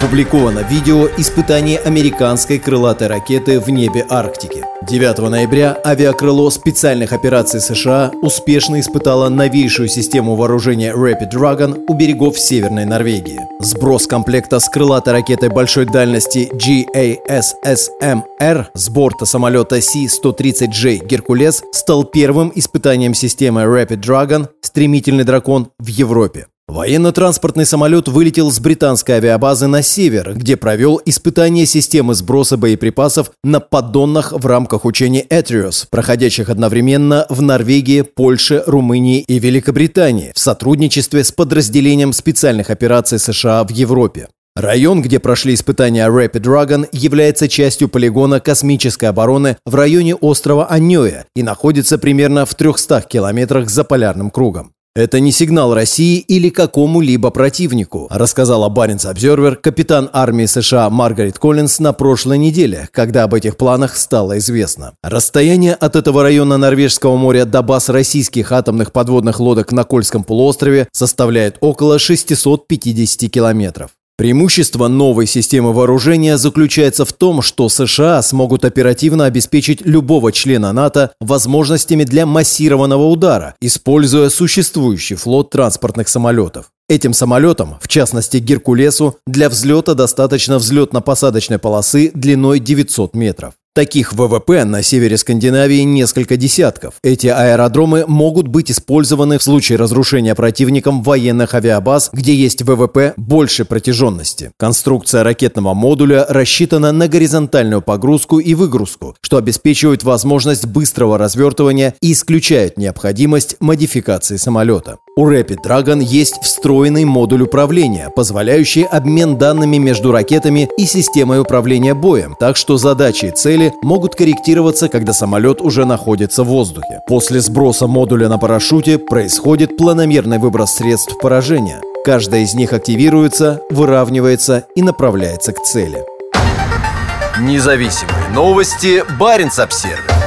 Опубликовано видео испытания американской крылатой ракеты в небе Арктики. 9 ноября авиакрыло специальных операций США успешно испытало новейшую систему вооружения Rapid Dragon у берегов Северной Норвегии. Сброс комплекта с крылатой ракетой большой дальности GASSMR с борта самолета C-130J «Геркулес» стал первым испытанием системы Rapid Dragon «Стремительный дракон» в Европе. Военно-транспортный самолет вылетел с британской авиабазы на север, где провел испытание системы сброса боеприпасов на поддонах в рамках учений Этриос, проходящих одновременно в Норвегии, Польше, Румынии и Великобритании в сотрудничестве с подразделением специальных операций США в Европе. Район, где прошли испытания Rapid Dragon, является частью полигона космической обороны в районе острова Аньоя и находится примерно в 300 километрах за полярным кругом. Это не сигнал России или какому-либо противнику, рассказала Баренц Обзервер капитан армии США Маргарет Коллинс на прошлой неделе, когда об этих планах стало известно. Расстояние от этого района Норвежского моря до баз российских атомных подводных лодок на Кольском полуострове составляет около 650 километров. Преимущество новой системы вооружения заключается в том, что США смогут оперативно обеспечить любого члена НАТО возможностями для массированного удара, используя существующий флот транспортных самолетов. Этим самолетам, в частности Геркулесу, для взлета достаточно взлетно-посадочной полосы длиной 900 метров. Таких ВВП на севере Скандинавии несколько десятков. Эти аэродромы могут быть использованы в случае разрушения противником военных авиабаз, где есть ВВП больше протяженности. Конструкция ракетного модуля рассчитана на горизонтальную погрузку и выгрузку, что обеспечивает возможность быстрого развертывания и исключает необходимость модификации самолета. У Rapid Dragon есть встроенный модуль управления, позволяющий обмен данными между ракетами и системой управления боем, так что задачи и цели могут корректироваться, когда самолет уже находится в воздухе. После сброса модуля на парашюте происходит планомерный выброс средств поражения. Каждая из них активируется, выравнивается и направляется к цели. Независимые новости. Барин обсервис